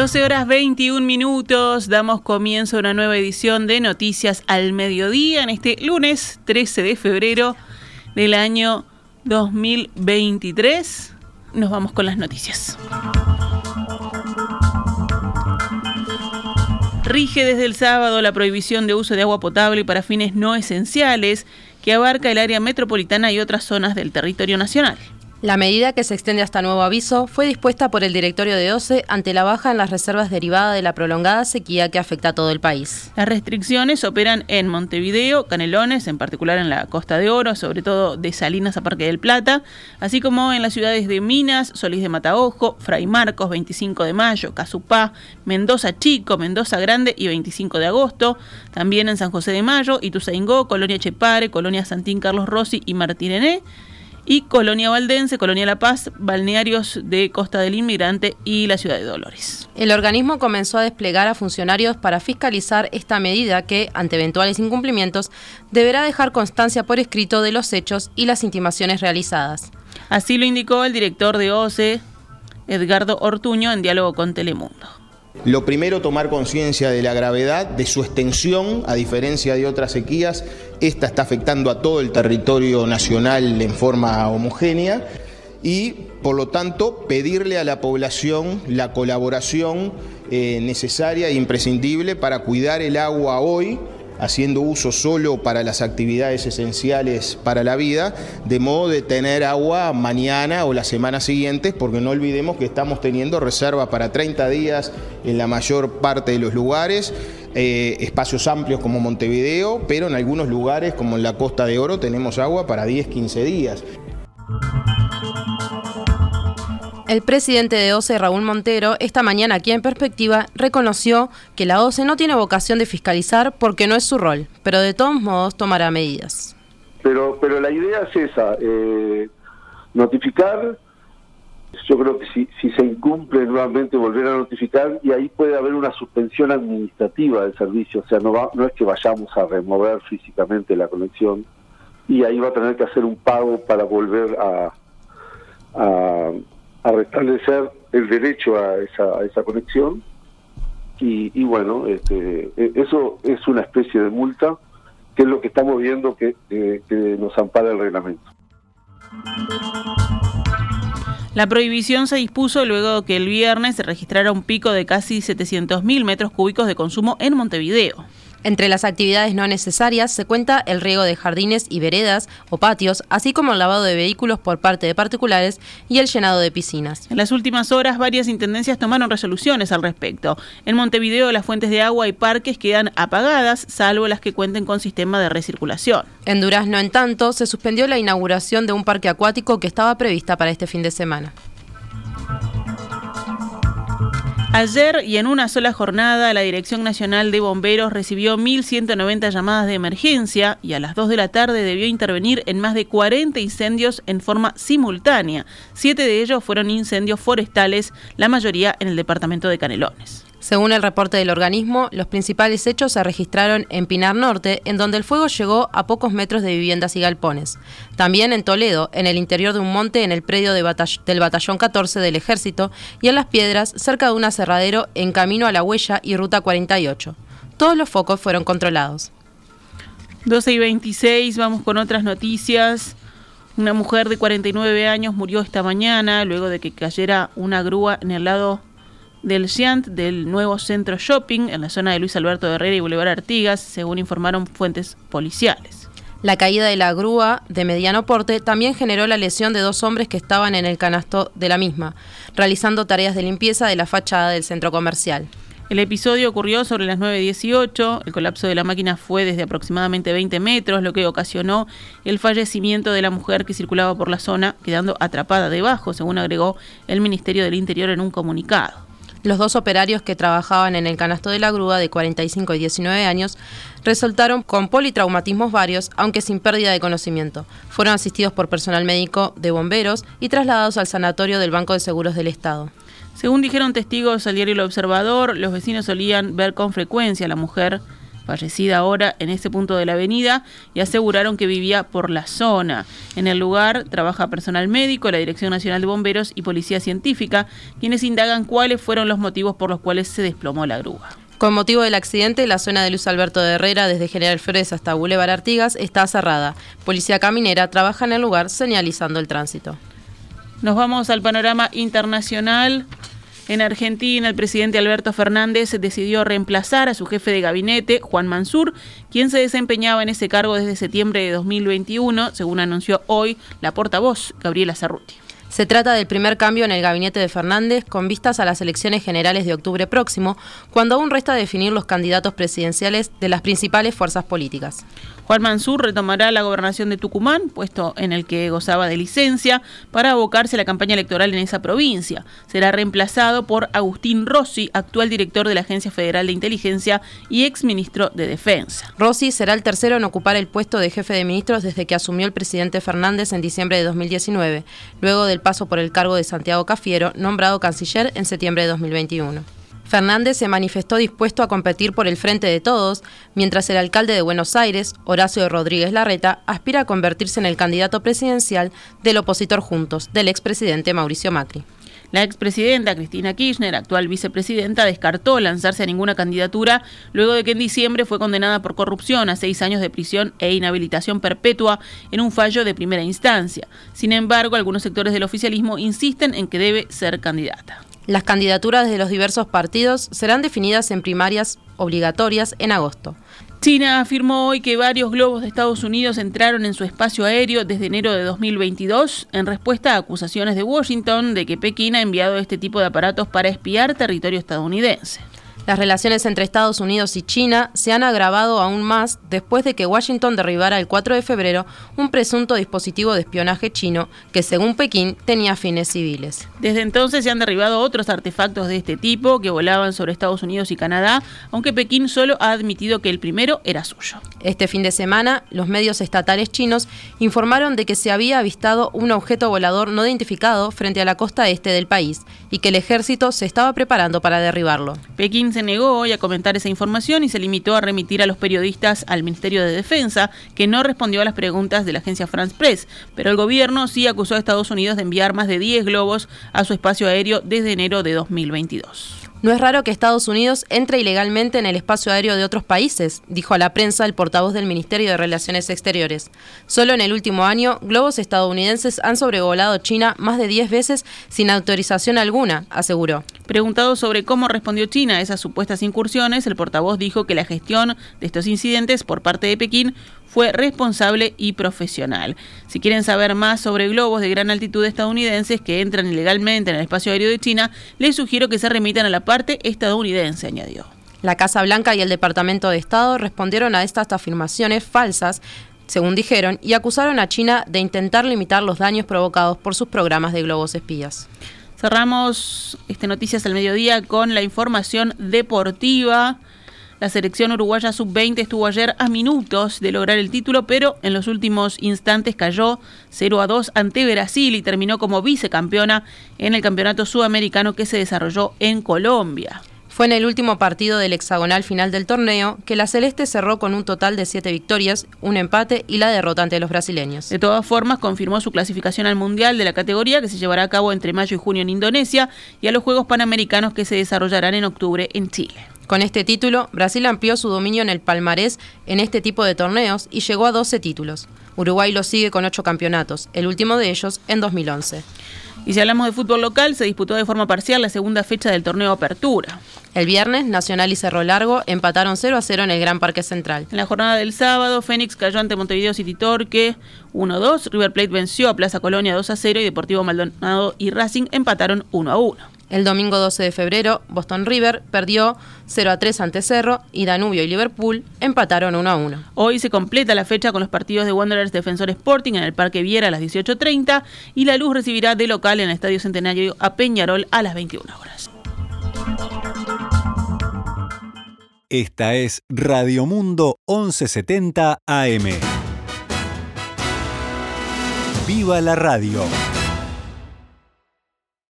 12 horas 21 minutos, damos comienzo a una nueva edición de Noticias al Mediodía en este lunes 13 de febrero del año 2023. Nos vamos con las noticias. Rige desde el sábado la prohibición de uso de agua potable para fines no esenciales que abarca el área metropolitana y otras zonas del territorio nacional. La medida que se extiende hasta nuevo aviso fue dispuesta por el directorio de OCE ante la baja en las reservas derivada de la prolongada sequía que afecta a todo el país. Las restricciones operan en Montevideo, Canelones, en particular en la Costa de Oro, sobre todo de Salinas a Parque del Plata, así como en las ciudades de Minas, Solís de Mataojo, Fray Marcos, 25 de Mayo, Casupá, Mendoza Chico, Mendoza Grande y 25 de agosto, también en San José de Mayo, Ituzaingó, Colonia Chepare, Colonia Santín Carlos Rossi y Martirené y Colonia Valdense, Colonia La Paz, balnearios de Costa del Inmigrante y la ciudad de Dolores. El organismo comenzó a desplegar a funcionarios para fiscalizar esta medida que, ante eventuales incumplimientos, deberá dejar constancia por escrito de los hechos y las intimaciones realizadas. Así lo indicó el director de OCE, Edgardo Ortuño, en diálogo con Telemundo. Lo primero, tomar conciencia de la gravedad, de su extensión, a diferencia de otras sequías, esta está afectando a todo el territorio nacional en forma homogénea. Y, por lo tanto, pedirle a la población la colaboración eh, necesaria e imprescindible para cuidar el agua hoy haciendo uso solo para las actividades esenciales para la vida, de modo de tener agua mañana o la semana siguiente, porque no olvidemos que estamos teniendo reserva para 30 días en la mayor parte de los lugares. Eh, espacios amplios como Montevideo, pero en algunos lugares como en la Costa de Oro tenemos agua para 10-15 días. El presidente de OCE, Raúl Montero, esta mañana aquí en Perspectiva, reconoció que la OCE no tiene vocación de fiscalizar porque no es su rol, pero de todos modos tomará medidas. Pero, pero la idea es esa, eh, notificar, yo creo que si, si se incumple nuevamente volver a notificar y ahí puede haber una suspensión administrativa del servicio, o sea, no, va, no es que vayamos a remover físicamente la conexión y ahí va a tener que hacer un pago para volver a, a a restablecer el derecho a esa, esa conexión y, bueno, este, e, eso es una especie de multa que es lo que estamos viendo que, que nos ampara el reglamento. La prohibición se dispuso luego que el viernes se registrara un pico de casi 700.000 metros cúbicos de consumo en Montevideo. Entre las actividades no necesarias se cuenta el riego de jardines y veredas o patios, así como el lavado de vehículos por parte de particulares y el llenado de piscinas. En las últimas horas, varias intendencias tomaron resoluciones al respecto. En Montevideo, las fuentes de agua y parques quedan apagadas, salvo las que cuenten con sistema de recirculación. En Durazno, en tanto, se suspendió la inauguración de un parque acuático que estaba prevista para este fin de semana. Ayer y en una sola jornada, la Dirección Nacional de Bomberos recibió 1.190 llamadas de emergencia y a las 2 de la tarde debió intervenir en más de 40 incendios en forma simultánea. Siete de ellos fueron incendios forestales, la mayoría en el departamento de Canelones. Según el reporte del organismo, los principales hechos se registraron en Pinar Norte, en donde el fuego llegó a pocos metros de viviendas y galpones. También en Toledo, en el interior de un monte en el predio del Batallón 14 del Ejército, y en Las Piedras, cerca de un aserradero en camino a la huella y ruta 48. Todos los focos fueron controlados. 12 y 26, vamos con otras noticias. Una mujer de 49 años murió esta mañana luego de que cayera una grúa en el lado del Giant del nuevo centro shopping en la zona de Luis Alberto Herrera y Boulevard Artigas, según informaron fuentes policiales. La caída de la grúa de mediano porte también generó la lesión de dos hombres que estaban en el canasto de la misma, realizando tareas de limpieza de la fachada del centro comercial. El episodio ocurrió sobre las 9.18, el colapso de la máquina fue desde aproximadamente 20 metros, lo que ocasionó el fallecimiento de la mujer que circulaba por la zona, quedando atrapada debajo, según agregó el Ministerio del Interior en un comunicado. Los dos operarios que trabajaban en el canasto de la grúa de 45 y 19 años resultaron con politraumatismos varios, aunque sin pérdida de conocimiento. Fueron asistidos por personal médico de bomberos y trasladados al sanatorio del Banco de Seguros del Estado. Según dijeron testigos al diario El Observador, los vecinos solían ver con frecuencia a la mujer fallecida ahora en ese punto de la avenida, y aseguraron que vivía por la zona. En el lugar trabaja personal médico, la Dirección Nacional de Bomberos y Policía Científica, quienes indagan cuáles fueron los motivos por los cuales se desplomó la grúa. Con motivo del accidente, la zona de Luz Alberto de Herrera, desde General Flores hasta Boulevard Artigas, está cerrada. Policía Caminera trabaja en el lugar señalizando el tránsito. Nos vamos al panorama internacional. En Argentina, el presidente Alberto Fernández decidió reemplazar a su jefe de gabinete, Juan Mansur, quien se desempeñaba en ese cargo desde septiembre de 2021, según anunció hoy la portavoz Gabriela Cerruti. Se trata del primer cambio en el gabinete de Fernández con vistas a las elecciones generales de octubre próximo, cuando aún resta definir los candidatos presidenciales de las principales fuerzas políticas. Juan Mansur retomará la gobernación de Tucumán, puesto en el que gozaba de licencia, para abocarse a la campaña electoral en esa provincia. Será reemplazado por Agustín Rossi, actual director de la Agencia Federal de Inteligencia y exministro de Defensa. Rossi será el tercero en ocupar el puesto de jefe de ministros desde que asumió el presidente Fernández en diciembre de 2019, luego del paso por el cargo de Santiago Cafiero, nombrado canciller en septiembre de 2021. Fernández se manifestó dispuesto a competir por el frente de todos, mientras el alcalde de Buenos Aires, Horacio Rodríguez Larreta, aspira a convertirse en el candidato presidencial del opositor Juntos, del expresidente Mauricio Macri. La expresidenta Cristina Kirchner, actual vicepresidenta, descartó lanzarse a ninguna candidatura luego de que en diciembre fue condenada por corrupción a seis años de prisión e inhabilitación perpetua en un fallo de primera instancia. Sin embargo, algunos sectores del oficialismo insisten en que debe ser candidata. Las candidaturas de los diversos partidos serán definidas en primarias obligatorias en agosto. China afirmó hoy que varios globos de Estados Unidos entraron en su espacio aéreo desde enero de 2022 en respuesta a acusaciones de Washington de que Pekín ha enviado este tipo de aparatos para espiar territorio estadounidense. Las relaciones entre Estados Unidos y China se han agravado aún más después de que Washington derribara el 4 de febrero un presunto dispositivo de espionaje chino que, según Pekín, tenía fines civiles. Desde entonces se han derribado otros artefactos de este tipo que volaban sobre Estados Unidos y Canadá, aunque Pekín solo ha admitido que el primero era suyo. Este fin de semana, los medios estatales chinos informaron de que se había avistado un objeto volador no identificado frente a la costa este del país y que el ejército se estaba preparando para derribarlo. Pekín se negó hoy a comentar esa información y se limitó a remitir a los periodistas al Ministerio de Defensa, que no respondió a las preguntas de la agencia France Press, pero el gobierno sí acusó a Estados Unidos de enviar más de 10 globos a su espacio aéreo desde enero de 2022. No es raro que Estados Unidos entre ilegalmente en el espacio aéreo de otros países, dijo a la prensa el portavoz del Ministerio de Relaciones Exteriores. Solo en el último año, globos estadounidenses han sobrevolado China más de 10 veces sin autorización alguna, aseguró. Preguntado sobre cómo respondió China a esas supuestas incursiones, el portavoz dijo que la gestión de estos incidentes por parte de Pekín fue responsable y profesional. Si quieren saber más sobre globos de gran altitud estadounidenses que entran ilegalmente en el espacio aéreo de China, les sugiero que se remitan a la parte estadounidense, añadió. La Casa Blanca y el Departamento de Estado respondieron a estas afirmaciones falsas según dijeron, y acusaron a China de intentar limitar los daños provocados por sus programas de globos espías. Cerramos este Noticias al Mediodía con la información deportiva. La selección uruguaya sub-20 estuvo ayer a minutos de lograr el título, pero en los últimos instantes cayó 0 a 2 ante Brasil y terminó como vicecampeona en el campeonato sudamericano que se desarrolló en Colombia. Fue en el último partido del hexagonal final del torneo que la Celeste cerró con un total de siete victorias, un empate y la derrota ante los brasileños. De todas formas, confirmó su clasificación al Mundial de la categoría que se llevará a cabo entre mayo y junio en Indonesia y a los Juegos Panamericanos que se desarrollarán en octubre en Chile. Con este título, Brasil amplió su dominio en el palmarés en este tipo de torneos y llegó a 12 títulos. Uruguay lo sigue con 8 campeonatos, el último de ellos en 2011. Y si hablamos de fútbol local, se disputó de forma parcial la segunda fecha del torneo Apertura. El viernes, Nacional y Cerro Largo empataron 0 a 0 en el Gran Parque Central. En la jornada del sábado, Fénix cayó ante Montevideo City Torque 1-2, River Plate venció a Plaza Colonia 2 a 0 y Deportivo Maldonado y Racing empataron 1 a 1. El domingo 12 de febrero, Boston River perdió 0 a 3 ante Cerro y Danubio y Liverpool empataron 1 a 1. Hoy se completa la fecha con los partidos de Wanderers Defensor Sporting en el Parque Viera a las 18.30 y La Luz recibirá de local en el Estadio Centenario a Peñarol a las 21 horas. Esta es Radio Mundo 1170 AM. ¡Viva la radio!